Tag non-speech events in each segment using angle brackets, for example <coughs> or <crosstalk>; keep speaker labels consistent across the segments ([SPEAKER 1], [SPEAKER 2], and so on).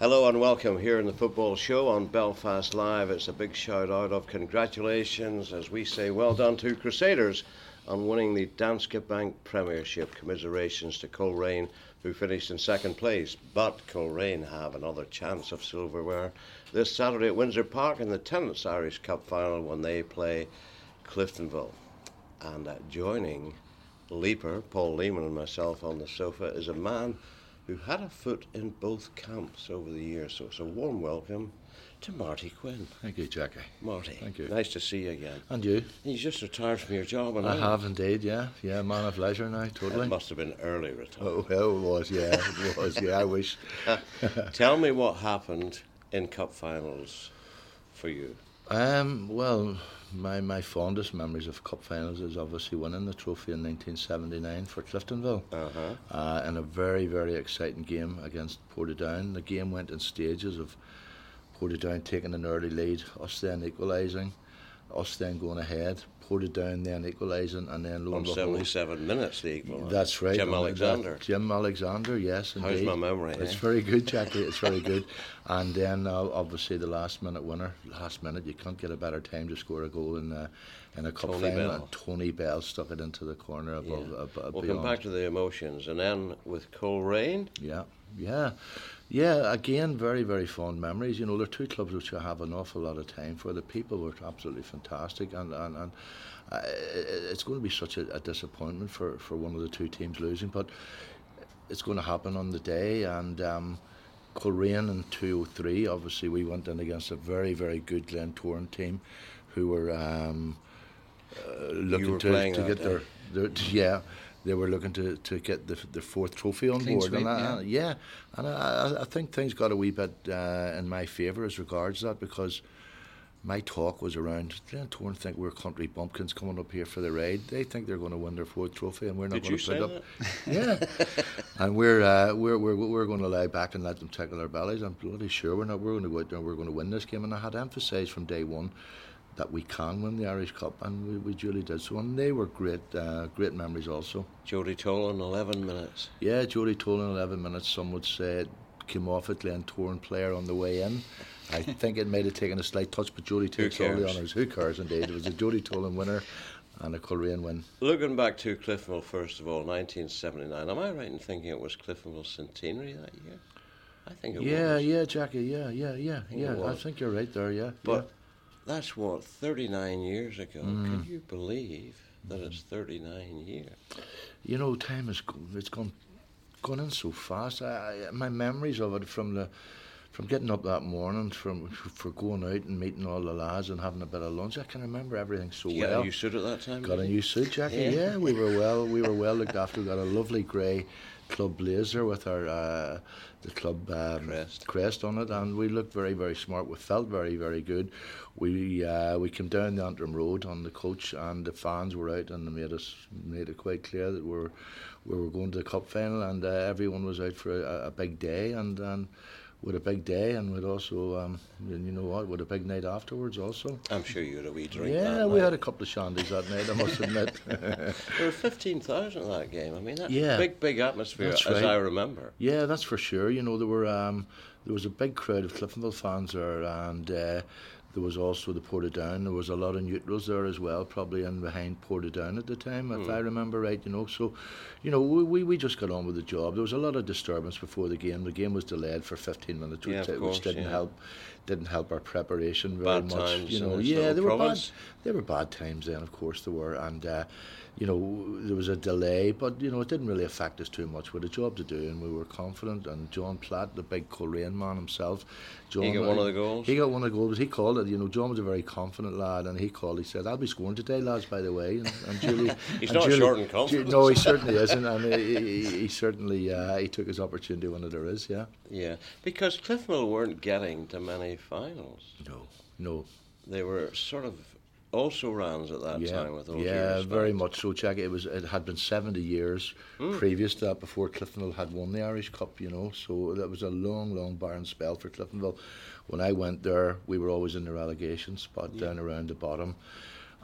[SPEAKER 1] Hello and welcome here in the football show on Belfast Live. It's a big shout out of congratulations, as we say, well done to Crusaders on winning the Danske Bank Premiership. Commiserations to Coleraine, who finished in second place. But Coleraine have another chance of silverware this Saturday at Windsor Park in the Tennent's Irish Cup final when they play Cliftonville. And uh, joining Leaper, Paul Leeman, and myself on the sofa is a man who had a foot in both camps over the years. So it's a warm welcome to Marty Quinn.
[SPEAKER 2] Thank you, Jackie.
[SPEAKER 1] Marty,
[SPEAKER 2] Thank you.
[SPEAKER 1] Nice to see you again.
[SPEAKER 2] And you?
[SPEAKER 1] You just retired from your job, and
[SPEAKER 2] I have indeed, yeah. Yeah, man of leisure now, totally.
[SPEAKER 1] It must have been early retirement.
[SPEAKER 2] Oh, well, it was, yeah, it was, yeah, I wish. <laughs>
[SPEAKER 1] Tell me what happened in cup finals for you.
[SPEAKER 2] Um, well, my, my fondest memories of cup finals is obviously winning the trophy in 1979 for Cliftonville.
[SPEAKER 1] Uh-huh.
[SPEAKER 2] Uh, in a very, very exciting game against Portadown. The game went in stages of Portadown taking an early lead, us then equalising, us then going ahead, Portadown then equalising, and then lo
[SPEAKER 1] On
[SPEAKER 2] and behold,
[SPEAKER 1] 77 minutes, the equal.
[SPEAKER 2] That's right.
[SPEAKER 1] Jim
[SPEAKER 2] uh,
[SPEAKER 1] Alexander.
[SPEAKER 2] that- Jim Alexander, yes,
[SPEAKER 1] How's my memory,
[SPEAKER 2] It's
[SPEAKER 1] eh?
[SPEAKER 2] very good, Jackie. It's very good. <laughs> And then uh, obviously the last minute winner. Last minute, you can't get a better time to score a goal in uh, in a cup
[SPEAKER 1] Tony
[SPEAKER 2] final.
[SPEAKER 1] Bell.
[SPEAKER 2] And Tony Bell stuck it into the corner above.
[SPEAKER 1] Yeah.
[SPEAKER 2] ab- ab-
[SPEAKER 1] We'll
[SPEAKER 2] beyond.
[SPEAKER 1] come back to the emotions. And then with Coleraine,
[SPEAKER 2] Yeah, yeah, yeah. Again, very, very fond memories. You know, they're two clubs which I have an awful lot of time for. The people were absolutely fantastic, and and, and uh, it's going to be such a, a disappointment for, for one of the two teams losing, but it's going to happen on the day. And um, Coleraine in 203, obviously, we went in against a very, very good Glentoran team who were um, uh, looking
[SPEAKER 1] were
[SPEAKER 2] to, to get their, their yeah they were looking to, to get the, the fourth trophy on
[SPEAKER 3] Clean
[SPEAKER 2] board.
[SPEAKER 3] Sweep,
[SPEAKER 2] and I,
[SPEAKER 3] yeah.
[SPEAKER 2] yeah. And I, I- I think things got a wee bit uh, in my favour as regards that because my talk was around Glentoran think we're country bumpkins coming up here for the raid. they think they're going to win their fourth trophy and we're not
[SPEAKER 1] Did
[SPEAKER 2] going to put up <laughs> yeah. And we're, uh, we're we're we're going to lie back and let them tickle their bellies. I'm bloody sure we're not we're going to go out there we're going to win this game. And I had emphasised from day one that we can win the Irish Cup, and we, we duly did so. And they were great, uh, great memories also.
[SPEAKER 1] Jody Tolan, 11 minutes.
[SPEAKER 2] Yeah, Jody Tolan 11 minutes, some would say came off at Glentoran player on the way in. I <laughs> think it might have taken a slight touch, but Jody takes all the honours. Who cares, indeed? It was a Jody Tolan winner and a Coleraine win.
[SPEAKER 1] Looking back to Cliftonville, first of all, 1979. Am I right in thinking it was Cliftonville's centenary that year? I think it
[SPEAKER 2] Yeah,
[SPEAKER 1] was.
[SPEAKER 2] yeah, yeah, Jackie, yeah, yeah, yeah, yeah. I think you're right there, yeah.
[SPEAKER 1] But that's what, 39 years ago.
[SPEAKER 2] Mm.
[SPEAKER 1] Can you believe that it's 39 years?
[SPEAKER 2] You know, time has go- it's gone gone in so fast. I, I, my memories of it from the from getting up that morning, from for going out and meeting all the lads and having a bit of lunch, I can remember everything so
[SPEAKER 1] Did you get
[SPEAKER 2] well.
[SPEAKER 1] a new suit at that time?
[SPEAKER 2] Got a new suit, Jackie.
[SPEAKER 1] Yeah.
[SPEAKER 2] Yeah, we were well. We were well looked after. We got a lovely grey club blazer with our uh, the club um,
[SPEAKER 1] Crest.
[SPEAKER 2] crest on it, and we looked very, very smart. We felt very, very good. We uh, we came down the Antrim Road on the coach, and the fans were out, and they made us made it quite clear that we were we were going to the cup final, and uh, everyone was out for a, a big day, and. and with a big day, and with also, um, and you know what, with a big night afterwards, also.
[SPEAKER 1] I'm sure you had a wee drink.
[SPEAKER 2] Yeah, we
[SPEAKER 1] night.
[SPEAKER 2] had a couple of shandies that night, I must admit. <laughs>
[SPEAKER 1] There were 15,000 at that game. I mean, that's
[SPEAKER 2] Yeah.
[SPEAKER 1] big, big atmosphere,
[SPEAKER 2] That's
[SPEAKER 1] as
[SPEAKER 2] right.
[SPEAKER 1] I remember.
[SPEAKER 2] Yeah, that's for sure. You know, there were um, there was a big crowd of Cliftonville fans there, and uh, there was also the Portadown. There was a lot of neutrals there as well, probably in behind Portadown at the time, if hmm. I remember right. You know, so you know we, we we just got on with the job. There was a lot of disturbance before the game. The game was delayed for 15 minutes,
[SPEAKER 1] Yeah,
[SPEAKER 2] which,
[SPEAKER 1] of
[SPEAKER 2] which didn't
[SPEAKER 1] yeah.
[SPEAKER 2] help didn't help our preparation very
[SPEAKER 1] Bad
[SPEAKER 2] much.
[SPEAKER 1] times
[SPEAKER 2] you know, yeah,
[SPEAKER 1] little
[SPEAKER 2] they were bad.
[SPEAKER 1] province.
[SPEAKER 2] They were bad times then, of course there were, and uh, you know, there was a delay, but you know, it didn't really affect us too much. We had a job to do, and we were confident. And John Platt, the big Coleraine man himself, John,
[SPEAKER 1] he got one of the goals.
[SPEAKER 2] He got one of the goals. He called it. You know, John was a very confident lad, and he called. He said, "I'll be scoring today, lads." By the way, and, and <laughs> Julie,
[SPEAKER 1] he's
[SPEAKER 2] and
[SPEAKER 1] not
[SPEAKER 2] Julie,
[SPEAKER 1] short in confidence.
[SPEAKER 2] no, he certainly <laughs> isn't, and he, he, he certainly uh, he took his opportunity when there is. Yeah.
[SPEAKER 1] Yeah, because Cliffmill weren't getting to many finals.
[SPEAKER 2] No, no.
[SPEAKER 1] They were sort of also rans at that
[SPEAKER 2] yeah,
[SPEAKER 1] time with all
[SPEAKER 2] yeah, very much so. Check it was it had been seventy years
[SPEAKER 1] mm.
[SPEAKER 2] previous to that before Cliftonville had won the Irish Cup. You know, so that was a long, long barren spell for Cliftonville. When I went there, we were always in the relegation spot yeah. down around the bottom,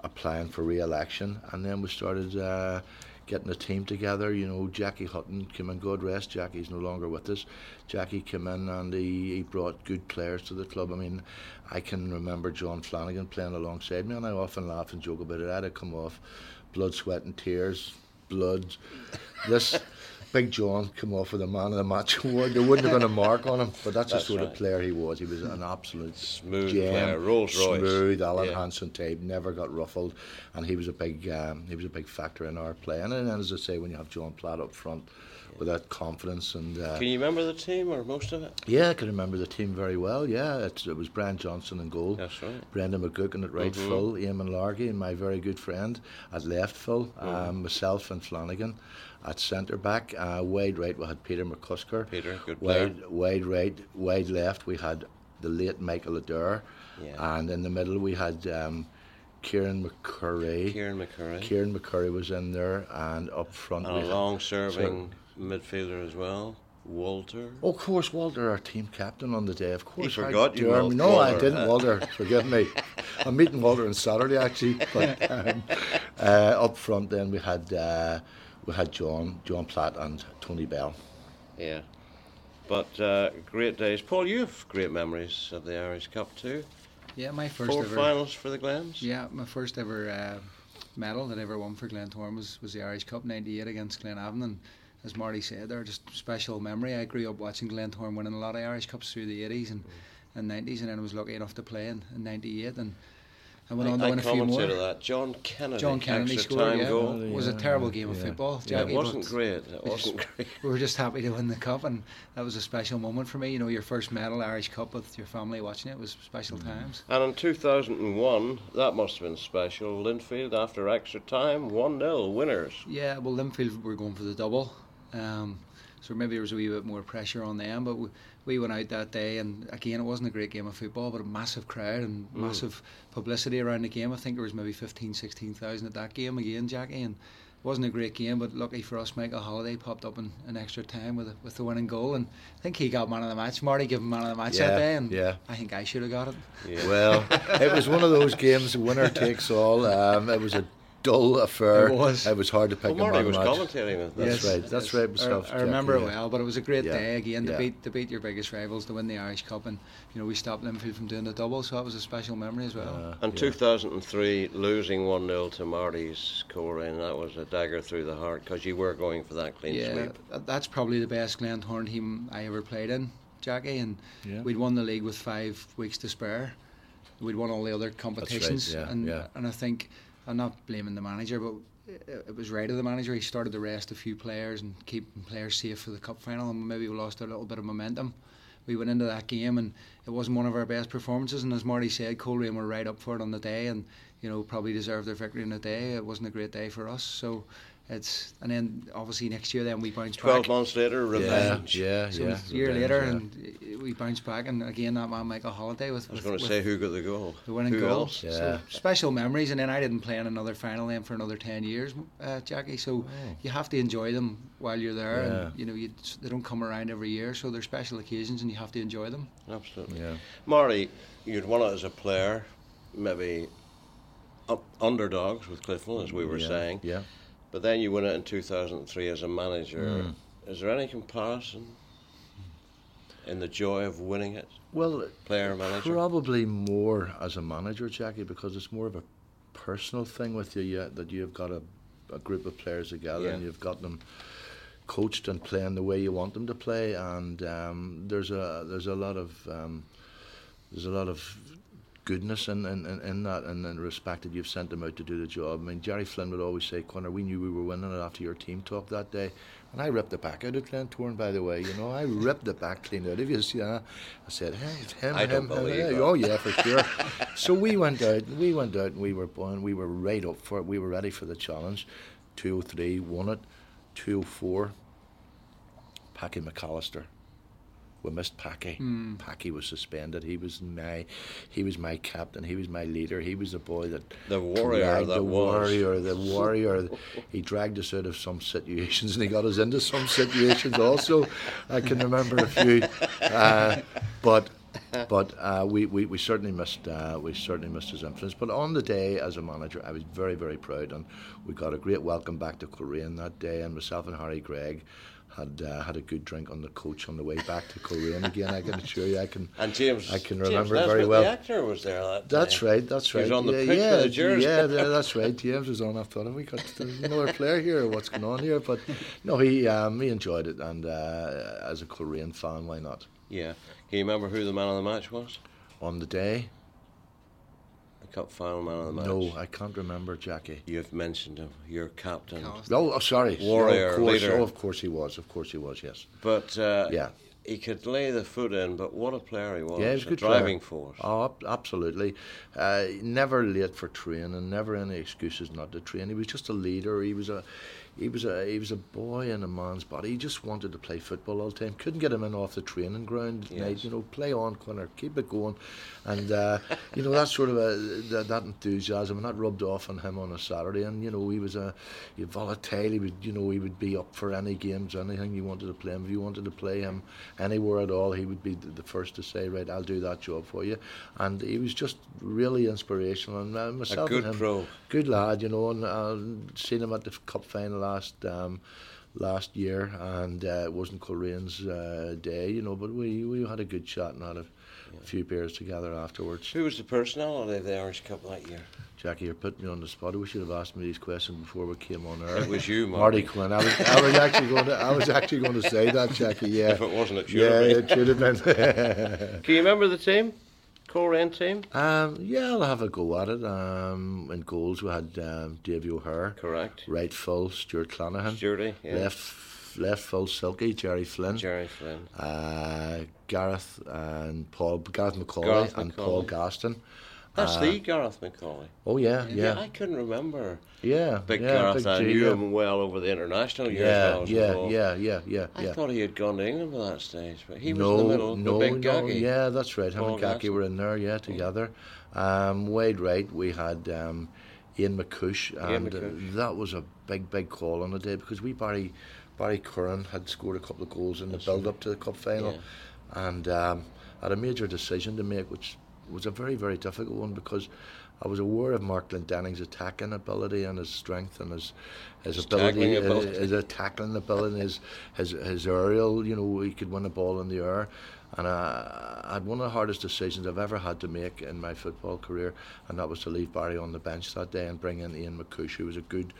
[SPEAKER 2] applying for re-election, and then we started. Uh, getting a team together. You know, Jackie Hutton came in, God rest, Jackie's no longer with us. Jackie came in and he, he brought good players to the club. I mean, I can remember John Flanagan playing alongside me, and I often laugh and joke about it. I'd have come off blood, sweat, and tears, blood. This. Big John come off with a man of the match <laughs> award. They wouldn't have been a mark on him, but that's, that's the sort right. of player he was. He was an absolute
[SPEAKER 1] smooth
[SPEAKER 2] gem,
[SPEAKER 1] player, Rolls Royce,
[SPEAKER 2] smooth Alan yeah. Hansen type, never got ruffled, and he was a big um, he was a big factor in our play. And then, as I say, when you have John Platt up front, with that confidence. And uh,
[SPEAKER 1] can you remember the team or most of it?
[SPEAKER 2] Yeah, I can remember the team very well. Yeah, it, it was Brian Johnson in goal.
[SPEAKER 1] That's right.
[SPEAKER 2] Brendan McGuckin at right mm-hmm. full, Eamon Largy and my very good friend at left full, mm-hmm. um, myself and Flanagan at centre back. Uh, wide right we had Peter McCusker.
[SPEAKER 1] Peter, good player.
[SPEAKER 2] Wide, wide right, wide left we had the late Michael Adair. Yeah. And in the middle we had. Um, Kieran McCurry.
[SPEAKER 1] Kieran McCurry.
[SPEAKER 2] Kieran McCurry was in there, and up front.
[SPEAKER 1] And a long serving midfielder as well. Walter.
[SPEAKER 2] Oh, of course, Walter, our team captain on the day. Of course,
[SPEAKER 1] he forgot I, you.
[SPEAKER 2] Walter. No, I didn't. Walter, forgive me. I'm meeting Walter on Saturday actually. But um, <laughs> uh, up front, then we had uh, we had John, John Platt, and Tony Bell.
[SPEAKER 1] Yeah, but uh, great days. Paul, you have great memories of the Irish Cup too.
[SPEAKER 3] Yeah, my first
[SPEAKER 1] four
[SPEAKER 3] ever,
[SPEAKER 1] finals for the Glens.
[SPEAKER 3] Yeah, my first ever uh, medal that I ever won for Glen Glentoran was was the Irish Cup '98 against Glenavon and as Marty said, they're just special memory. I grew up watching Glen Glentoran winning a lot of Irish Cups through the 80s and, mm. and 90s, and then I was lucky enough to play in, in 98. And I went I, on to win a few more.
[SPEAKER 1] that. John Kennedy.
[SPEAKER 3] John Kennedy scored. Yeah, goal. it was a terrible game of football.
[SPEAKER 1] Yeah, it wasn't great. It wasn't
[SPEAKER 3] just,
[SPEAKER 1] great.
[SPEAKER 3] We were just happy to win the cup, and that was a special moment for me. You know, your first medal Irish Cup with your family watching it was special mm. times.
[SPEAKER 1] And in 2001, that must have been special. Linfield after extra time, one 0 winners.
[SPEAKER 3] Yeah, well, Linfield were going for the double. Um, so maybe there was a wee bit more pressure on them. But we, we went out that day, and again, it wasn't a great game of football, but a massive crowd and mm. massive publicity around the game. I think there was maybe 15, 16,000 at that game again, Jackie. And it wasn't a great game, but lucky for us, Michael Halliday popped up in, an extra time with a, with the winning goal, and I think he got man of the match. Marty gave him man of the match
[SPEAKER 2] yeah,
[SPEAKER 3] that day, and
[SPEAKER 2] yeah.
[SPEAKER 3] I think I should have got it.
[SPEAKER 2] Yeah. Well, it was one of those games, winner takes all. Um, it was a dull affair.
[SPEAKER 3] It was.
[SPEAKER 2] It was hard to pick
[SPEAKER 1] well,
[SPEAKER 2] Marty
[SPEAKER 1] was
[SPEAKER 2] match.
[SPEAKER 1] commentating with
[SPEAKER 2] That's yes, right. That's right. Myself,
[SPEAKER 3] I, I remember it well, but it was a great
[SPEAKER 2] yeah.
[SPEAKER 3] day again to
[SPEAKER 2] yeah.
[SPEAKER 3] beat to beat your biggest rivals to win the Irish Cup, and you know we stopped Linfield from doing the double, so that was a special memory as well. Uh,
[SPEAKER 1] and 2003, losing one 0 to Marty's and that was a dagger through the heart because you were going for that clean
[SPEAKER 3] yeah,
[SPEAKER 1] sweep.
[SPEAKER 3] that's probably the best Glentoran team I ever played in, Jackie, and we'd won the league with five weeks to spare. We'd won all the other competitions,
[SPEAKER 2] right,
[SPEAKER 3] and
[SPEAKER 2] yeah.
[SPEAKER 3] and I think I'm not blaming the manager, but it was right of the manager. He started to rest a few players and keeping players safe for the cup final, and maybe we lost a little bit of momentum. We went into that game, and it wasn't one of our best performances. And as Marty said, Coleraine were right up for it on the day, and you know probably deserved their victory on the day. It wasn't a great day for us, so it's and then obviously next year then we bounce
[SPEAKER 1] Twelve
[SPEAKER 3] back.
[SPEAKER 1] months later, revenge.
[SPEAKER 2] Yeah, yeah.
[SPEAKER 3] So
[SPEAKER 2] yeah
[SPEAKER 3] a year
[SPEAKER 2] revenge,
[SPEAKER 3] later,
[SPEAKER 2] yeah.
[SPEAKER 3] and we bounce back, and again that man Michael Halliday with.
[SPEAKER 1] I was going to say who got the goal.
[SPEAKER 3] The winning
[SPEAKER 1] who
[SPEAKER 3] goal.
[SPEAKER 1] Else?
[SPEAKER 2] Yeah.
[SPEAKER 3] So special memories, and then I didn't play in another final then for another ten years, uh, Jackie. So
[SPEAKER 2] Oh.
[SPEAKER 3] you have to enjoy them while you're there,
[SPEAKER 2] Yeah.
[SPEAKER 3] and you know you, they don't come around every year, so they're special occasions, and you have to enjoy them.
[SPEAKER 1] Absolutely.
[SPEAKER 2] Yeah.
[SPEAKER 1] Marty, you'd won it as a player, maybe up underdogs with Clifton, as we were
[SPEAKER 2] yeah.
[SPEAKER 1] saying.
[SPEAKER 2] Yeah.
[SPEAKER 1] But then you win it in 2003 as a manager.
[SPEAKER 2] Mm.
[SPEAKER 1] Is there any comparison in the joy of winning it?
[SPEAKER 2] Well,
[SPEAKER 1] Player manager?
[SPEAKER 2] Probably more as a manager, Jackie, because it's more of a personal thing with you. Yeah, that you've got a, a group of players together
[SPEAKER 1] Yeah.
[SPEAKER 2] and you've got them coached and playing the way you want them to play. And um, there's a there's a lot of um, there's a lot of goodness in, in, in that and the respect that you've sent them out to do the job. I mean, Jerry Flynn would always say, Connor, we knew we were winning it after your team talk that day. And I ripped the back out of Glentoran, by the way. You know, I ripped the back clean out of you. See, I said, hey, it's him,
[SPEAKER 1] I
[SPEAKER 2] him,
[SPEAKER 1] don't
[SPEAKER 2] him.
[SPEAKER 1] believe
[SPEAKER 2] him. Oh, yeah, for sure. <laughs> so we went out, we went out and we were born, we were right up for it. We were ready for the challenge. 203, won it. 204, Packy McAllister. We missed Packy.
[SPEAKER 3] Mm.
[SPEAKER 2] Packy was suspended. He was my, he was my captain. He was my leader. He was the boy that
[SPEAKER 1] The warrior that
[SPEAKER 2] the
[SPEAKER 1] was.
[SPEAKER 2] warrior, the warrior. he dragged us out of some situations, and he got us into some situations also. I can remember a few, uh, but but uh, we, we, we certainly missed uh, we certainly missed his influence. But on the day as a manager, I was very very proud, and we got a great welcome back to Coleraine that day. And myself and Harry Gregg had uh, had a good drink on the coach on the way back to Coleraine again. I can assure you, I can.
[SPEAKER 1] And James,
[SPEAKER 2] I can remember
[SPEAKER 1] Nesbitt,
[SPEAKER 2] very well.
[SPEAKER 1] The actor was there that
[SPEAKER 2] That's
[SPEAKER 1] day.
[SPEAKER 2] right. That's
[SPEAKER 1] He
[SPEAKER 2] right.
[SPEAKER 1] was on the
[SPEAKER 2] yeah,
[SPEAKER 1] pitch
[SPEAKER 2] yeah,
[SPEAKER 1] with the jersey.
[SPEAKER 2] Yeah, <laughs> yeah, that's right. James was on. I thought, have we got another player here? What's going on here? But no, he um, he enjoyed it, and uh, as a Coleraine fan, why not?
[SPEAKER 1] Yeah. Can you remember who the man of the match was?
[SPEAKER 2] On the day,
[SPEAKER 1] The cup final man of the match.
[SPEAKER 2] no, I can't remember Jackie.
[SPEAKER 1] You've mentioned him. Your captain.
[SPEAKER 3] Callus.
[SPEAKER 2] Oh, oh sorry.
[SPEAKER 1] Warrior,
[SPEAKER 2] oh, of course,
[SPEAKER 1] leader.
[SPEAKER 2] Oh, of course he was. Of course he was. Yes.
[SPEAKER 1] But uh,
[SPEAKER 2] Yeah.
[SPEAKER 1] he could lay the foot in. But what a player he was!
[SPEAKER 2] Yeah, he was a good
[SPEAKER 1] driving
[SPEAKER 2] player.
[SPEAKER 1] force.
[SPEAKER 2] Oh, absolutely. Uh, never late for training, and never any excuses not to train. He was just a leader. He was a, he was a, he was a boy in a man's body. He just wanted to play football all the time. Couldn't get him in off the training ground. at night,
[SPEAKER 1] Yes.
[SPEAKER 2] you know, play on, Connor, keep it going, and uh, you know that sort of a, that, that enthusiasm and that rubbed off on him on a Saturday. And you know he was a, he volatile. He would, you know, he would be up for any games, anything you wanted to play him. If you wanted to play him anywhere at all, he would be the, first to say, right, I'll do that job for you. And he was just really inspirational. And uh, myself
[SPEAKER 1] good
[SPEAKER 2] and him,
[SPEAKER 1] pro.
[SPEAKER 2] good lad, you know. And uh, seen him at the cup final last. Um, Last year, and uh, it wasn't Coleraine's uh, day, you know, but we, we had a good chat and had a few beers together afterwards.
[SPEAKER 1] Who was the personality of the Irish Cup that year?
[SPEAKER 2] Jackie, you're putting me on the spot. We should have asked me these questions before we came on air.
[SPEAKER 1] It was you,
[SPEAKER 2] Marty
[SPEAKER 1] Marty.
[SPEAKER 2] Quinn. I was, I was actually going to, I was actually going to say that, Jackie. Yeah, <laughs>
[SPEAKER 1] If it wasn't, it should
[SPEAKER 2] yeah,
[SPEAKER 1] have been.
[SPEAKER 2] it should have been. <laughs>
[SPEAKER 1] Can you remember the team? Coleraine team?
[SPEAKER 2] um, yeah, I'll have a go at it. Um, in goals, we had um, Davy O'Hare,
[SPEAKER 1] Correct.
[SPEAKER 2] right full, Stuart Clanahan,
[SPEAKER 1] Sturdy. Yeah.
[SPEAKER 2] left left full, Silky, Jerry Flynn,
[SPEAKER 1] Jerry Flynn.
[SPEAKER 2] uh, Gareth and Paul, Gareth McAuley
[SPEAKER 1] Gareth
[SPEAKER 2] and Paul
[SPEAKER 1] McCauley.
[SPEAKER 2] Gaston.
[SPEAKER 1] That's
[SPEAKER 2] Uh,
[SPEAKER 1] the Gareth McAuley.
[SPEAKER 2] Oh yeah, yeah,
[SPEAKER 1] I couldn't remember.
[SPEAKER 2] yeah.
[SPEAKER 1] Big
[SPEAKER 2] yeah,
[SPEAKER 1] Gareth.
[SPEAKER 2] Big
[SPEAKER 1] I knew
[SPEAKER 2] yeah.
[SPEAKER 1] him well over the international years.
[SPEAKER 2] Yeah, yeah,
[SPEAKER 1] involved.
[SPEAKER 2] yeah, yeah, yeah,
[SPEAKER 1] I
[SPEAKER 2] yeah.
[SPEAKER 1] thought he had gone to England by that stage, but he was
[SPEAKER 2] no,
[SPEAKER 1] in the middle
[SPEAKER 2] no,
[SPEAKER 1] with Big
[SPEAKER 2] no,
[SPEAKER 1] Gaggy.
[SPEAKER 2] yeah, that's right. Him
[SPEAKER 1] Paul
[SPEAKER 2] and
[SPEAKER 1] Gaston.
[SPEAKER 2] were in there, yeah, together. Um, Wade Wright, we had um, Ian McCush,
[SPEAKER 1] Ian
[SPEAKER 2] and uh, that was a big, big call on the day because we Barry Barry Curran had scored a couple of goals in the build up to the cup final, and um, had a major decision to make, which was a very, very difficult one because. I was aware of Mark Glendenning's attacking ability and his strength and his his,
[SPEAKER 1] His
[SPEAKER 2] ability,
[SPEAKER 1] tackling ability.
[SPEAKER 2] his, his tackling ability, his his his aerial. You know, he could win a ball in the air. And uh, I had one of the hardest decisions I've ever had to make in my football career, and that was to leave Barry on the bench that day and bring in Ian McCush, who was a good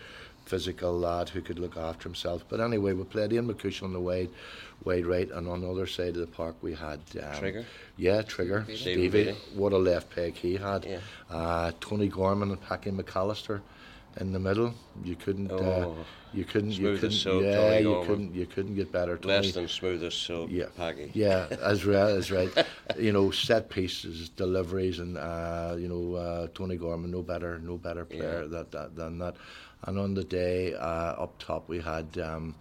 [SPEAKER 2] physical lad who could look after himself. But anyway, we played Ian McCush on the wide, wide right, and on the other side of the park we had um,
[SPEAKER 1] Trigger?
[SPEAKER 2] Yeah, Trigger.
[SPEAKER 1] Stephen
[SPEAKER 2] Stevie.
[SPEAKER 1] Beattie.
[SPEAKER 2] What a left peg he had.
[SPEAKER 1] Yeah.
[SPEAKER 2] Uh, Tony Gorman and Packy McAllister in the middle. You couldn't. Uh,
[SPEAKER 1] Oh,
[SPEAKER 2] you couldn't. You
[SPEAKER 1] smooth as
[SPEAKER 2] couldn't.
[SPEAKER 1] silk,
[SPEAKER 2] yeah, you couldn't. You couldn't get better. Tony.
[SPEAKER 1] Less than smooth as silk
[SPEAKER 2] Yeah,
[SPEAKER 1] Paggy.
[SPEAKER 2] yeah, <laughs> as right, as right. you know, set pieces, deliveries, and uh, you know, uh, Tony Gorman, no better, no better player
[SPEAKER 1] Yeah.
[SPEAKER 2] that, that than that. And on the day uh, up top, we had um,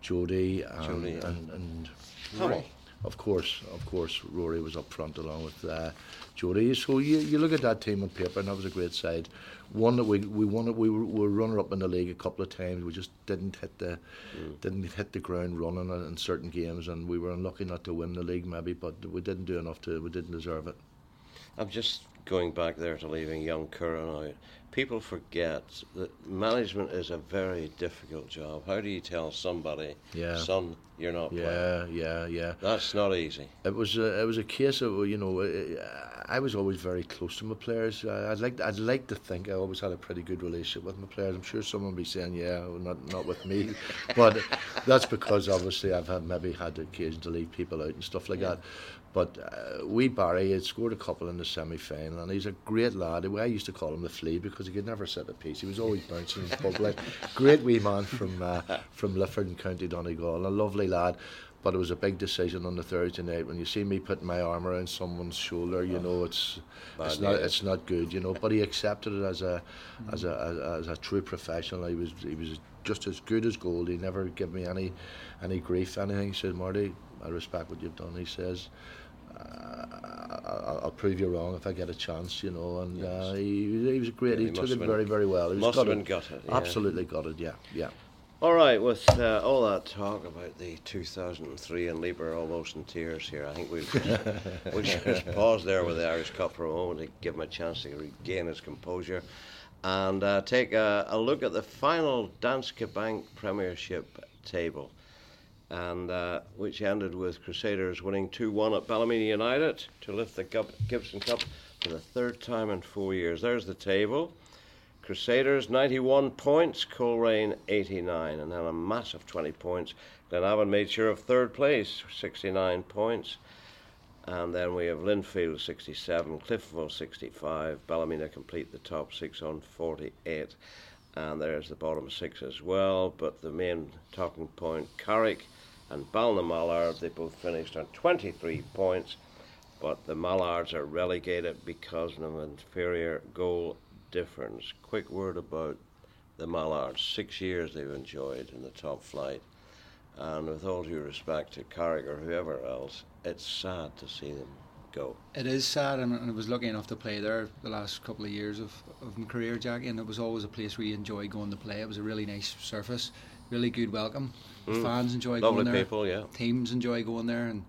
[SPEAKER 2] Jody and,
[SPEAKER 1] Jody, yeah.
[SPEAKER 2] and, and
[SPEAKER 1] Rory.
[SPEAKER 2] of course, of course, Rory was up front along with uh, Jody. So you, you look at that team on paper, and that was a great side. One that we we won it. We were, were runner up in the league a couple of times. We just didn't hit the didn't hit the ground running in in certain games, and we were unlucky not to win the league maybe. But we didn't do enough to. We didn't deserve it.
[SPEAKER 1] I'm just going back there to leaving young Curran out. People forget that management is a very difficult job. How do you tell somebody,
[SPEAKER 2] Yeah.
[SPEAKER 1] son, you're not playing?
[SPEAKER 2] Yeah, yeah, yeah.
[SPEAKER 1] That's not easy.
[SPEAKER 2] It was a, it was a case of you know I was always very close to my players. I'd like I'd like to think I always had a pretty good relationship with my players. I'm sure someone will be saying yeah, well, not not with me, <laughs> but that's because obviously I've had maybe had the occasion to leave people out and stuff like that. But uh, we Barry had scored a couple in the semi final. and he's a great lad. I used to call him the flea because he could never set a peace. He was always bouncing and bubbling. <laughs> great wee man from uh, from Lifford in County Donegal, a lovely lad. But it was a big decision on the Thursday night when you see me putting my arm around someone's shoulder. You know, it's it's not it's not good. You know, but he accepted it as a as a as, as a true professional. He was he was just as good as gold. He never gave me any any grief, anything. He said, Marty, I respect what you've done. He says, I'll, I'll, prove you wrong if I get a chance, you know. And yes. uh, he, he was great. Yeah, he, he took it very, very well. He
[SPEAKER 1] must have been gutted.
[SPEAKER 2] Yeah. Absolutely gutted. Yeah, yeah.
[SPEAKER 1] All right, with uh, all that talk about the 2003 and Lieber almost in tears here, I think we'll just, <laughs> we'll just pause there with the Irish Cup for a moment to give him a chance to regain his composure and uh, take a, a, look at the final Danske Bank Premiership table, and uh, which ended with Crusaders winning 2-1 at Ballymena United to lift the Gibson Cup for the third time in four years. There's the table. Crusaders 91 points, Coleraine 89, and then a massive 20 points. Glenavon made sure of third place, 69 points. And then we have Linfield 67, Cliftonville 65, Ballymena complete the top six on 48. And there's the bottom six as well. But the main talking point, Carrick and Ballinamallard, they both finished on 23 points. But the Mallards are relegated because of an inferior goal difference. Quick word about the Mallards. Six years they've enjoyed in the top flight. And with all due respect to Carrick or whoever else, it's sad to see them go.
[SPEAKER 3] It is sad, and, I was lucky enough to play there the last couple of years of, of my career, Jackie, and it was always a place where you enjoy going to play. It was a really nice surface, really good welcome. Mm. Fans enjoy
[SPEAKER 1] Lovely
[SPEAKER 3] going there.
[SPEAKER 1] people, yeah.
[SPEAKER 3] Teams enjoy going there, and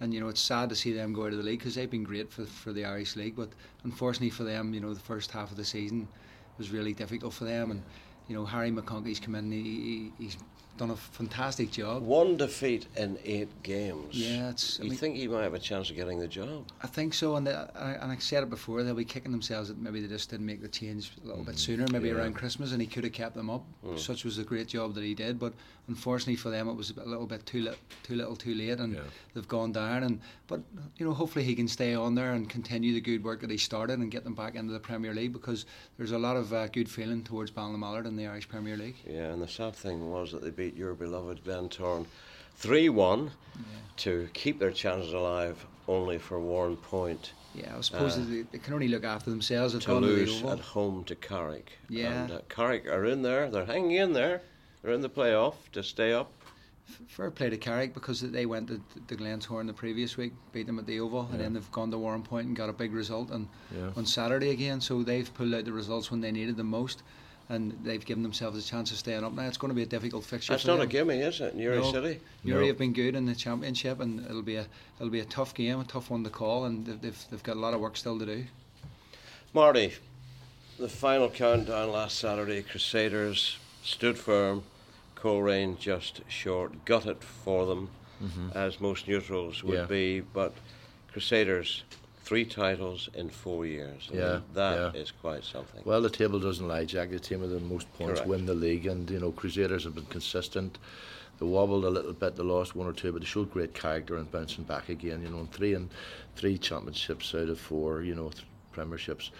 [SPEAKER 3] and you know it's sad to see them go out of the league because they've been great for for the Irish league, but unfortunately for them, you know the first half of the season was really difficult for them, and you know Harry McConkey's come in, he, he's done a fantastic job.
[SPEAKER 1] One defeat in eight games.
[SPEAKER 3] Yeah, it's.
[SPEAKER 1] You I mean, think he might have a chance of getting the job?
[SPEAKER 3] I think so, and, the, and I said it before. They'll be kicking themselves that maybe they just didn't make the change a little mm. bit sooner, maybe yeah. around Christmas, and he could have kept them up. Mm. Such was the great job that he did, but unfortunately for them, it was a little bit too li- too little, too late, and yeah. they've gone down. And but you know, hopefully he can stay on there and continue the good work that he started and get them back into the Premier League because there's a lot of uh, good feeling towards Ballinamallard in the Irish Premier League.
[SPEAKER 1] Yeah, and the sad thing was that they beat your beloved Glentoran 3 1 yeah. to keep their chances alive only for one point.
[SPEAKER 3] Yeah, I suppose uh, they, they, can only look after themselves.
[SPEAKER 1] To lose at home to Carrick. Yeah. And uh, Carrick are in there, they're hanging in there, they're in the playoff to stay up.
[SPEAKER 3] Fair play to Carrick because they went to, the Glentoran the previous week, beat them at the Oval, yeah. and then they've gone to Warrenpoint and got a big result and yeah. on Saturday again. So they've pulled out the results when they needed them most and they've given themselves a chance of staying up. Now it's going to be a difficult fixture.
[SPEAKER 1] That's not
[SPEAKER 3] them.
[SPEAKER 1] a gimme, is it? Newry no. City.
[SPEAKER 3] Newry no. have been good in the championship, and it'll be a it'll be a tough game, a tough one to call, and they've they've got a lot of work still to do.
[SPEAKER 1] Marty, the final countdown last Saturday, Crusaders stood firm, Coleraine just short, gutted for them, mm-hmm. as most neutrals would yeah. be, but Crusaders three titles in four years. I yeah, mean, that yeah. is quite something.
[SPEAKER 2] Well, the table doesn't lie, Jack. The team with the most points Correct. win the league, and you know Crusaders have been consistent. They wobbled a little bit, they lost one or two, but they showed great character and bouncing back again. You know, and three and three championships out of four, you know, th- premierships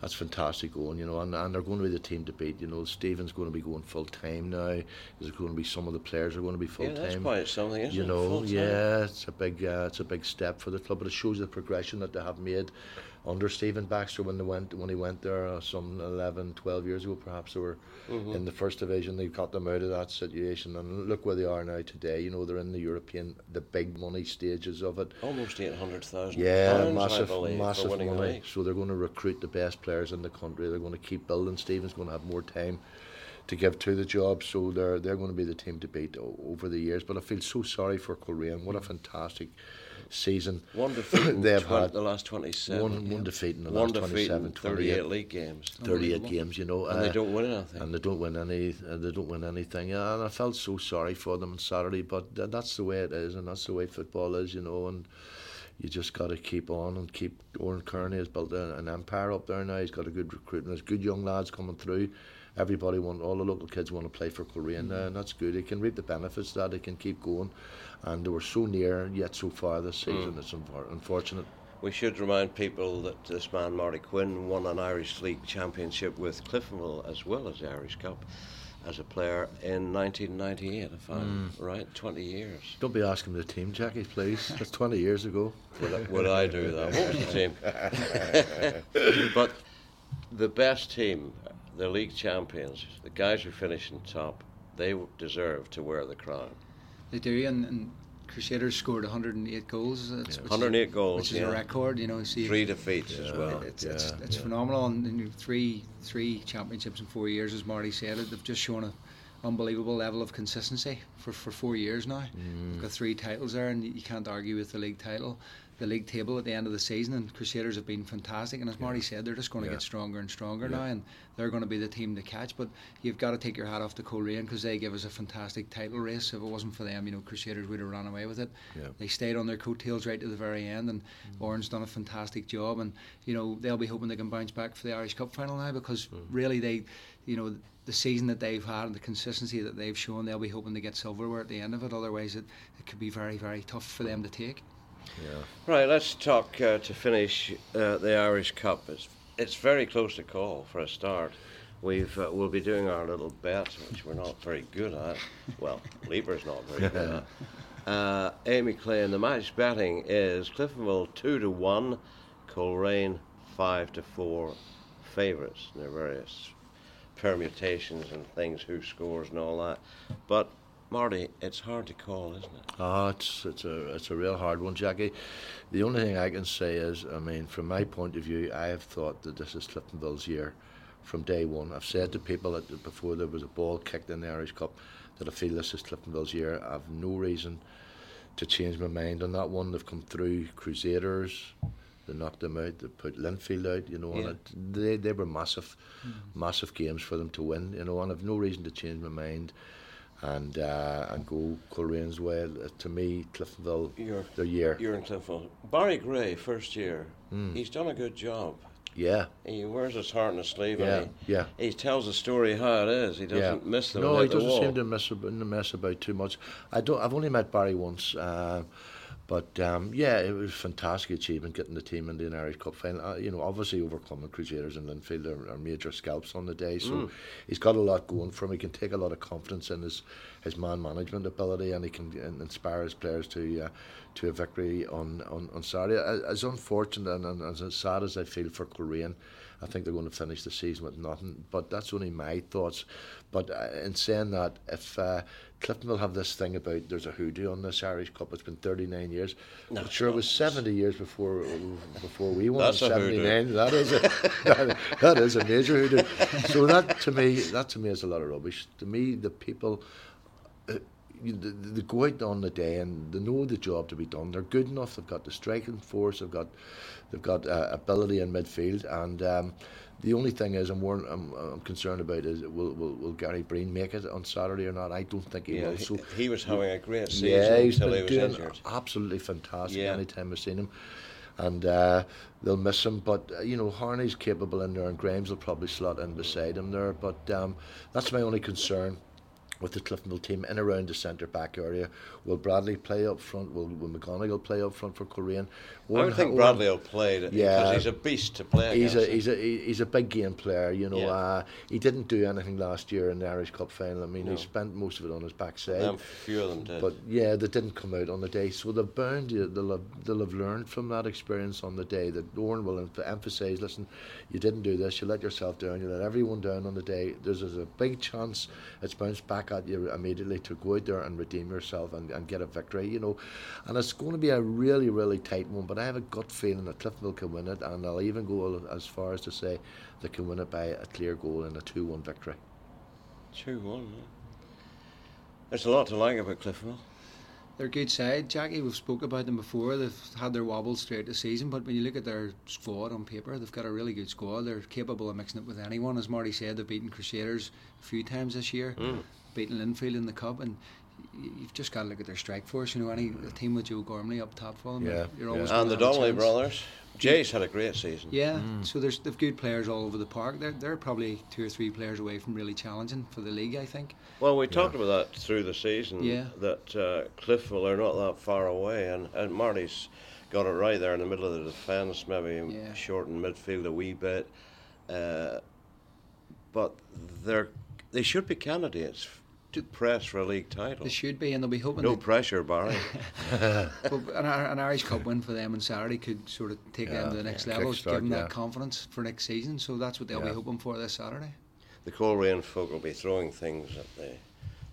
[SPEAKER 2] that's fantastic going, you know, and, and they're going to be the team to beat. You know, Stephen's going to be going full time now. There's going to be some of the players are going to be full time.
[SPEAKER 1] Yeah, that's quite something, isn't
[SPEAKER 2] you
[SPEAKER 1] it?
[SPEAKER 2] know, yeah, it's a big, uh, it's a big step for the club, but it shows the progression that they have made under Stephen Baxter when they went when he went there uh, some 11, 12 years ago, perhaps they were mm-hmm. in the first division. They got them out of that situation, and look where they are now today. You know, they're in the European, the big money stages of it.
[SPEAKER 1] Almost eight hundred thousand.
[SPEAKER 2] Yeah,
[SPEAKER 1] pounds,
[SPEAKER 2] massive,
[SPEAKER 1] believe,
[SPEAKER 2] massive money. So they're going to recruit the best players in the country. They're going to keep building. Stephen's going to have more time to give to the job. So they're they're going to be the team to beat over the years. But I feel so sorry for Coleraine. What a fantastic season.
[SPEAKER 1] One defeat <clears throat> they've had the last 27.
[SPEAKER 2] One, one defeat in the
[SPEAKER 1] one
[SPEAKER 2] last 27,
[SPEAKER 1] 38 league games.
[SPEAKER 2] 38 games, you know.
[SPEAKER 1] And uh, they don't win anything.
[SPEAKER 2] And they don't win any. Uh, they don't win anything. And I felt so sorry for them on Saturday, but that's the way it is, and that's the way football is, you know. And you just got to keep on and keep. Oran Kearney has built an empire up there now. He's got a good recruitment. There's good young lads coming through everybody want all the local kids want to play for Coleraine, mm. and that's good. They can reap the benefits that they can keep going, and they were so near yet so far this season. Mm. It's unfortunate.
[SPEAKER 1] We should remind people that this man, Marty Quinn, won an Irish League championship with Cliftonville as well as the Irish Cup as a player in 1998, if I'm mm. right, 20 years.
[SPEAKER 2] Don't be asking the team, Jackie, please. That's 20 years ago.
[SPEAKER 1] Would I, would I do that? What was the team? <laughs> but the best team, the league champions, the guys who finish in top, they deserve to wear the crown.
[SPEAKER 3] They do, and, and Crusaders scored 108 goals.
[SPEAKER 1] Yeah. 108
[SPEAKER 3] is,
[SPEAKER 1] goals,
[SPEAKER 3] which is
[SPEAKER 1] yeah.
[SPEAKER 3] a record. You know,
[SPEAKER 1] see three defeats yeah, as well.
[SPEAKER 3] It's, it's, it's phenomenal, and, and three three championships in four years, as Marty said. They've just shown an unbelievable level of consistency for, for four years now. Mm. They've got three titles there, and you can't argue with the league title the league table at the end of the season, and Crusaders have been fantastic. And as Marty said, they're just going to yeah. get stronger and stronger yeah. now, and they're going to be the team to catch. But you've got to take your hat off to Coleraine because they give us a fantastic title race. If it wasn't for them, you know, Crusaders would have run away with it. Yeah. They stayed on their coattails right to the very end, and mm. Oran's done a fantastic job. And you know, they'll be hoping they can bounce back for the Irish Cup final now because mm. really they, you know the season that they've had and the consistency that they've shown, they'll be hoping to get silverware at the end of it. Otherwise, it, it could be very, very tough for them to take.
[SPEAKER 1] Yeah. Right, let's talk uh, to finish uh, the Irish Cup. It's, it's very close to call for a start. We've uh, we'll be doing our little bet, which we're not very good at. Well, <laughs> Leaper's not very good at. <laughs> Uh, Amy Clay, and the match betting is Cliftonville two to one, Coleraine five to four favourites. There are various permutations and things, who scores and all that. But Marty, it's hard to call, isn't it?
[SPEAKER 2] Oh, it's it's a it's a real hard one, Jackie. The only thing I can say is, I mean, from my point of view, I have thought that this is Cliftonville's year from day one. I've said to people that before there was a ball kicked in the Irish Cup that I feel this is Cliftonville's year. I've no reason to change my mind on that one. They've come through Crusaders. They knocked them out. They put Linfield out. You know, yeah. and it, they they were massive, mm-hmm. massive games for them to win. You know, and I've no reason to change my mind and uh, and go Coleraines way. Uh, to me, Cliftonville, you're, their year.
[SPEAKER 1] You're in Cliftonville. Barry Gray, first year, mm. he's done a good job.
[SPEAKER 2] Yeah.
[SPEAKER 1] He wears his heart on his sleeve.
[SPEAKER 2] Yeah.
[SPEAKER 1] He,
[SPEAKER 2] yeah.
[SPEAKER 1] He tells the story how it is. He doesn't
[SPEAKER 2] yeah.
[SPEAKER 1] miss them.
[SPEAKER 2] No, he doesn't seem to miss, mess about too much. I don't. I've only met Barry once. Uh, but um, yeah, it was a fantastic achievement getting the team in the Irish Cup final. Uh, you know, obviously overcoming Crusaders and Linfield are, are, major scalps on the day, so mm. he's got a lot going for him. He can take a lot of confidence in his, his man management ability, and he can inspire his players to uh, to a victory on, on, on Saturday. As unfortunate and, and, as sad as I feel for Coleraine, I think they're going to finish the season with nothing. But that's only my thoughts. But uh, in saying that, if uh, Cliftonville have this thing about there's a hoodoo on this Irish Cup. It's been 39 years. No, but sure, it was 70 years before before we won.
[SPEAKER 1] That's
[SPEAKER 2] 79. That is a that, that is a major hoodoo. So that to me, that to me is a lot of rubbish. To me, the people. Uh, you, they, they go out on the day and they know the job to be done. They're good enough. They've got the striking force. They've got, they've got uh, ability in midfield, and um, the only thing is, I'm, more, I'm, I'm concerned about is will, will, will Gary Breen make it on Saturday or not? I don't think he
[SPEAKER 1] yeah,
[SPEAKER 2] will. So
[SPEAKER 1] he, he was having a great season
[SPEAKER 2] yeah,
[SPEAKER 1] he's until
[SPEAKER 2] been
[SPEAKER 1] he was
[SPEAKER 2] doing
[SPEAKER 1] injured.
[SPEAKER 2] Absolutely fantastic. Yeah. Anytime I've seen him, and uh, they'll miss him. But uh, you know, Harney's capable in there, and Graham's will probably slot in beside him there. But um, that's my only concern with the Cliftonville team in around the centre back area. Will Bradley play up front? Will, will McGonigle play up front for Coleraine?
[SPEAKER 1] I would think Bradley will play yeah, because he's a beast to play
[SPEAKER 2] he's
[SPEAKER 1] against.
[SPEAKER 2] A, he's, a, he's a big game player, you know. Yeah. Uh, he didn't do anything last year in the Irish Cup final. I mean, no. he spent most of it on his backside.
[SPEAKER 1] A few of them did.
[SPEAKER 2] But yeah, they didn't come out on the day. So they're bound, they'll have, they'll have learned from that experience on the day that Oran will emphasise listen, you didn't do this, you let yourself down, you let everyone down on the day. There's, there's a big chance it's bounced back at you immediately to go out there and redeem yourself and, and get a victory, you know. And it's going to be a really, really tight one, but I have a gut feeling that Cliftonville can win it, and I'll even go as far as to say they can win it by a clear goal in a 2 1 victory.
[SPEAKER 1] 2 1, yeah. There's a lot to like about Cliftonville.
[SPEAKER 3] They're a good side, Jackie. We've spoke about them before. They've had their wobbles throughout the season, but when you look at their squad on paper, they've got a really good squad. They're capable of mixing it with anyone. As Marty said, they've beaten Crusaders a few times this year, mm. Beaten Linfield in the cup, and you've just got to look at their strike force. You know, any team with Joe Gormley up top for them,
[SPEAKER 2] yeah,
[SPEAKER 3] you're,
[SPEAKER 2] you're
[SPEAKER 3] yeah.
[SPEAKER 1] and the Donnelly brothers. Jay's had a great season.
[SPEAKER 3] Yeah, mm. so there's they've good players all over the park. They're they're probably two or three players away from really challenging for the league. I think.
[SPEAKER 1] Well, we yeah. talked about that through the season.
[SPEAKER 3] Yeah.
[SPEAKER 1] That uh, Cliftonville are not that far away, and and Marty's got it right there in the middle of the defence, maybe
[SPEAKER 3] Yeah.
[SPEAKER 1] shorten midfield a wee bit. Uh, but they're they should be candidates to press for a league title.
[SPEAKER 3] They should be, and they'll be hoping.
[SPEAKER 1] No pressure, Barry. <laughs>
[SPEAKER 3] but an, an Irish Cup win for them on Saturday could sort of take them to the next
[SPEAKER 2] yeah,
[SPEAKER 3] level, give them
[SPEAKER 2] yeah.
[SPEAKER 3] that confidence for next season. So that's what they'll be hoping for this Saturday.
[SPEAKER 1] the Coleraine folk will be throwing things at the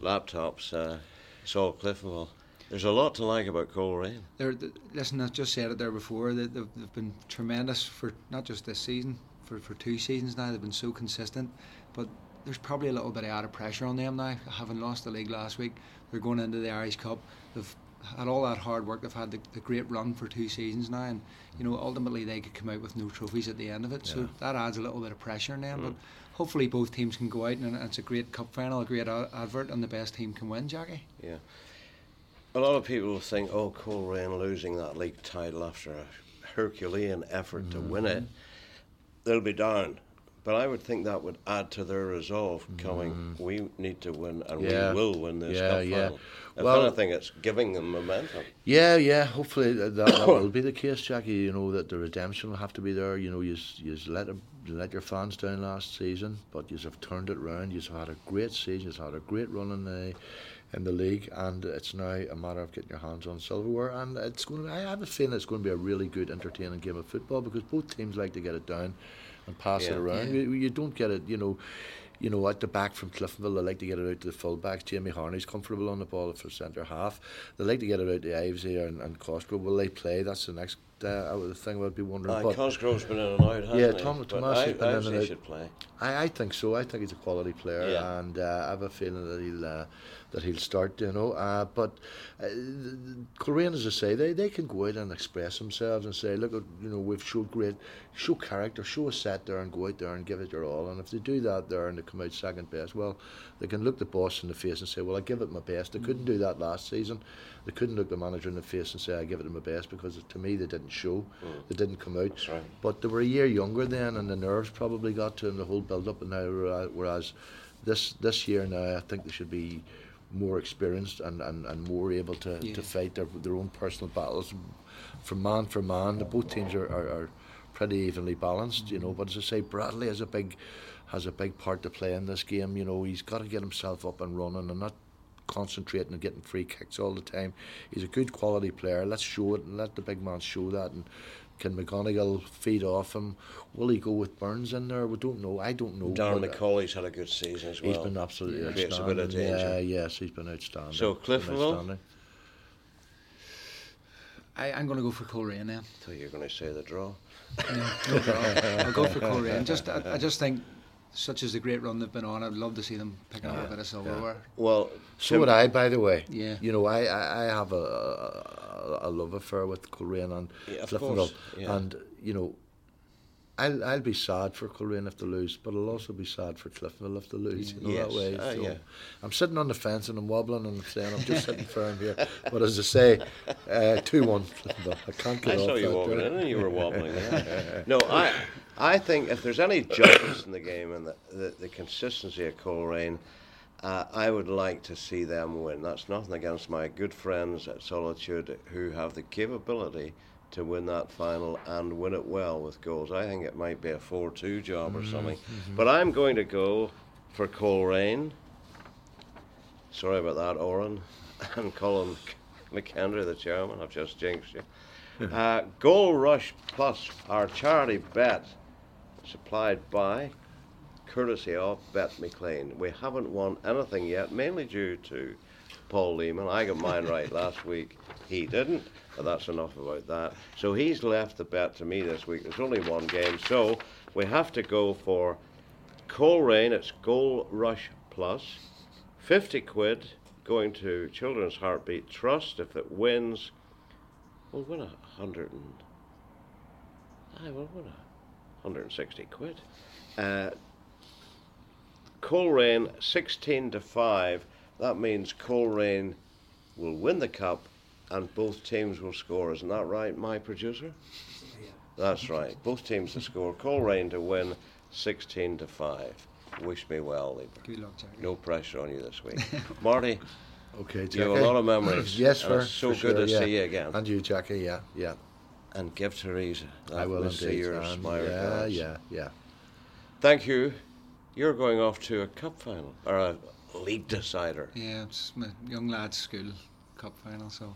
[SPEAKER 1] laptops. Uh, saw Cliftonville. There's a lot to like about Coleraine.
[SPEAKER 3] They're, th listen, I just said it there before. They, they've, they've been tremendous for not just this season, for, for two seasons now. They've been so consistent, but there's probably a little bit of added pressure on them now. Having lost the league last week, they're going into the Irish Cup. They've had all that hard work. They've had the, the great run for two seasons now, and you know ultimately they could come out with no trophies at the end of it. So that adds a little bit of pressure on them. But hmm. hopefully both teams can go out, and it's a great cup final, a great a- advert, and the best team can win. Jackie.
[SPEAKER 1] Yeah. A lot of people think, oh, Coleraine losing that league title after a Herculean effort to win it, mm-hmm. they'll be down. But I would think that would add to their resolve coming, mm. we need to win and
[SPEAKER 2] Yeah.
[SPEAKER 1] we will win this
[SPEAKER 2] Yeah,
[SPEAKER 1] cup
[SPEAKER 2] yeah.
[SPEAKER 1] final. If
[SPEAKER 2] Well-
[SPEAKER 1] anything, it's giving them momentum.
[SPEAKER 2] Yeah, yeah. Hopefully that, that, <coughs> will be the case, Jackie. You know that the redemption will have to be there. You know, you you let them- you let your fans down last season, but you have turned it round. You've had a great season. You've had a great run in the in the league, and it's now a matter of getting your hands on silverware. And it's going. To, I have a feeling it's going to be a really good, entertaining game of football because both teams like to get it down and pass it around.
[SPEAKER 3] Yeah.
[SPEAKER 2] You, you don't get it. You know. You know, at the back from Cliftonville, they like to get it out to the fullbacks. Jamie Harney's comfortable on the ball for centre half. They like to get it out to Ives here and, and Cosgrove. Will they play? That's the next uh, the thing I'd be wondering.
[SPEAKER 1] Uh, Cosgrove's been in and out, hasn't
[SPEAKER 2] Yeah,
[SPEAKER 1] he?
[SPEAKER 2] Tom-
[SPEAKER 1] I,
[SPEAKER 2] has been
[SPEAKER 1] I
[SPEAKER 2] in and out.
[SPEAKER 1] should play.
[SPEAKER 2] I, I think so. I think he's a quality player,
[SPEAKER 1] Yeah.
[SPEAKER 2] and uh, I have a feeling that he'll uh, that he'll start. You know, uh, but uh, Coleraine, as I say, they, they can go out and express themselves and say, look, you know, we've showed great, show character, show a set there, and go out there and give it your all. And if they do that there and they come out second best, well, they can look the boss in the face and say, well, I give it my best. They couldn't do that last season. They couldn't look the manager in the face and say, I give it my best because to me they didn't show, mm. they didn't come out.
[SPEAKER 1] That's right.
[SPEAKER 2] But they were a year younger then, and the nerves probably got to them, the whole build up. And now, whereas- whereas this this year now, I think they should be more experienced and, and, and more able to,
[SPEAKER 3] Yeah.
[SPEAKER 2] to fight their, their own personal battles from man for man. The both teams are, are, are pretty evenly balanced, you know. But as I say, Bradley has a big has a big part to play in this game. You know, he's got to get himself up and running and not concentrating and getting free kicks all the time. He's a good quality player. Let's show it and let the big man show that. And can McGonigle feed off him? Will he go with Burns in there? We don't know. I don't know.
[SPEAKER 1] Darren
[SPEAKER 2] but, uh,
[SPEAKER 1] McCauley's had a good season as well.
[SPEAKER 2] He's been absolutely
[SPEAKER 1] Yeah. Creates a bit of
[SPEAKER 2] outstanding. Yeah, yes, he's been outstanding.
[SPEAKER 1] So,
[SPEAKER 2] He's been
[SPEAKER 1] Cliftonville?
[SPEAKER 2] outstanding.
[SPEAKER 3] I, I'm going to go for Coleraine then.
[SPEAKER 1] I thought you were going to say the draw.
[SPEAKER 3] No, no problem. I'll go for Coleraine. Just, I, I just think, such as the great run they've been on, I'd love to see them picking up a bit of silverware.
[SPEAKER 1] Well,
[SPEAKER 2] So would I, by the way.
[SPEAKER 3] Yeah.
[SPEAKER 2] You know, I, I, I have a, a, a love affair with Coleraine and
[SPEAKER 1] Yeah,
[SPEAKER 2] Cliftonville.
[SPEAKER 1] course, yeah.
[SPEAKER 2] And, you know, I'll, I'll be sad for Coleraine if they lose, but I'll also be sad for Cliftonville if they lose. You know,
[SPEAKER 1] Yes,
[SPEAKER 2] that way.
[SPEAKER 1] uh,
[SPEAKER 2] so
[SPEAKER 1] yeah.
[SPEAKER 2] I'm sitting on the fence and I'm wobbling and I'm saying I'm just sitting firm here. But as I say, uh, 2 1 Cliftonville. I can't get
[SPEAKER 1] I
[SPEAKER 2] off
[SPEAKER 1] saw you
[SPEAKER 2] that
[SPEAKER 1] walking
[SPEAKER 2] there.
[SPEAKER 1] and you were wobbling. Yeah. <laughs> no, I, I think if there's any justice in the game and the, the, the consistency of Coleraine, uh, I would like to see them win. That's nothing against my good friends at Solitude who have the capability to win that final and win it well with goals. I think it might be a 4 2 job or something. But I'm going to go for Coleraine. Sorry about that, Oran. <laughs> And Colin McKendry, the chairman. I've just jinxed you. <laughs> Uh, Goal Rush Plus, our charity bet, supplied by, courtesy of Bet McLean. We haven't won anything yet, mainly due to Paul Leeman. I got mine right <laughs> last week. He didn't, but that's enough about that. So he's left the bet to me this week. There's only one game, so we have to go for Coleraine. It's Goal Rush Plus. Plus, 50 quid going to Children's Heartbeat Trust. If it wins, we'll win a hundred and I will win a hundred and sixty quid. Uh, Coleraine sixteen to five. That means Coleraine will win the cup, and both teams will score. Isn't that right, my producer? That's right. Both teams to score. Coleraine to win sixteen to five. Wish me well, Lieber.
[SPEAKER 3] Good luck, Jackie.
[SPEAKER 1] No pressure on you this week, <laughs> Marty.
[SPEAKER 2] Okay,
[SPEAKER 1] You have a lot of memories.
[SPEAKER 2] yes,
[SPEAKER 1] and
[SPEAKER 2] for
[SPEAKER 1] it's so
[SPEAKER 2] for
[SPEAKER 1] good
[SPEAKER 2] sure,
[SPEAKER 1] to
[SPEAKER 2] yeah.
[SPEAKER 1] see you again.
[SPEAKER 2] And you, Jackie, yeah, yeah.
[SPEAKER 1] And give Teresa that
[SPEAKER 2] I will
[SPEAKER 1] Miss
[SPEAKER 2] indeed.
[SPEAKER 1] Sears
[SPEAKER 2] and
[SPEAKER 1] smile
[SPEAKER 2] yeah,
[SPEAKER 1] glance.
[SPEAKER 2] yeah, yeah.
[SPEAKER 1] Thank you. You're going off to a cup final or a league decider.
[SPEAKER 3] Yeah, it's my young lads' school cup final, so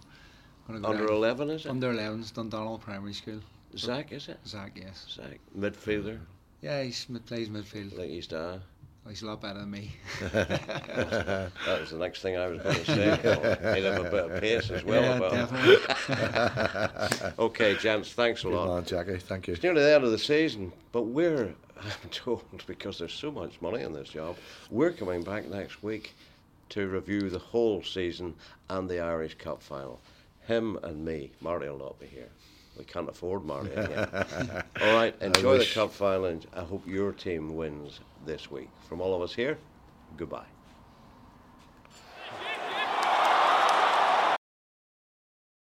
[SPEAKER 3] gonna go
[SPEAKER 1] Under
[SPEAKER 3] down.
[SPEAKER 1] 11, is it?
[SPEAKER 3] Under 11s, Dundonald Primary School.
[SPEAKER 1] Zach, is it?
[SPEAKER 3] Zach, yes.
[SPEAKER 1] Zach, midfielder,
[SPEAKER 3] Yeah, he's mid- plays midfield.
[SPEAKER 1] like he's dad.
[SPEAKER 3] He's a lot better than me. <laughs> <laughs>
[SPEAKER 1] That was the next thing I was going to say. Well, he'd have a bit of pace as well.
[SPEAKER 3] yeah, definitely. <laughs>
[SPEAKER 1] Okay, gents, thanks a
[SPEAKER 2] Good
[SPEAKER 1] lot.
[SPEAKER 2] man, Jackie. Thank you.
[SPEAKER 1] It's nearly the end of the season, but we're, I'm told, because there's so much money in this job, we're coming back next week to review the whole season and the Irish Cup final. Him and me, Marty will not be here. We can't afford Marty again. All right, enjoy the. Cup final, and I hope your team wins this week. From all of us here, goodbye.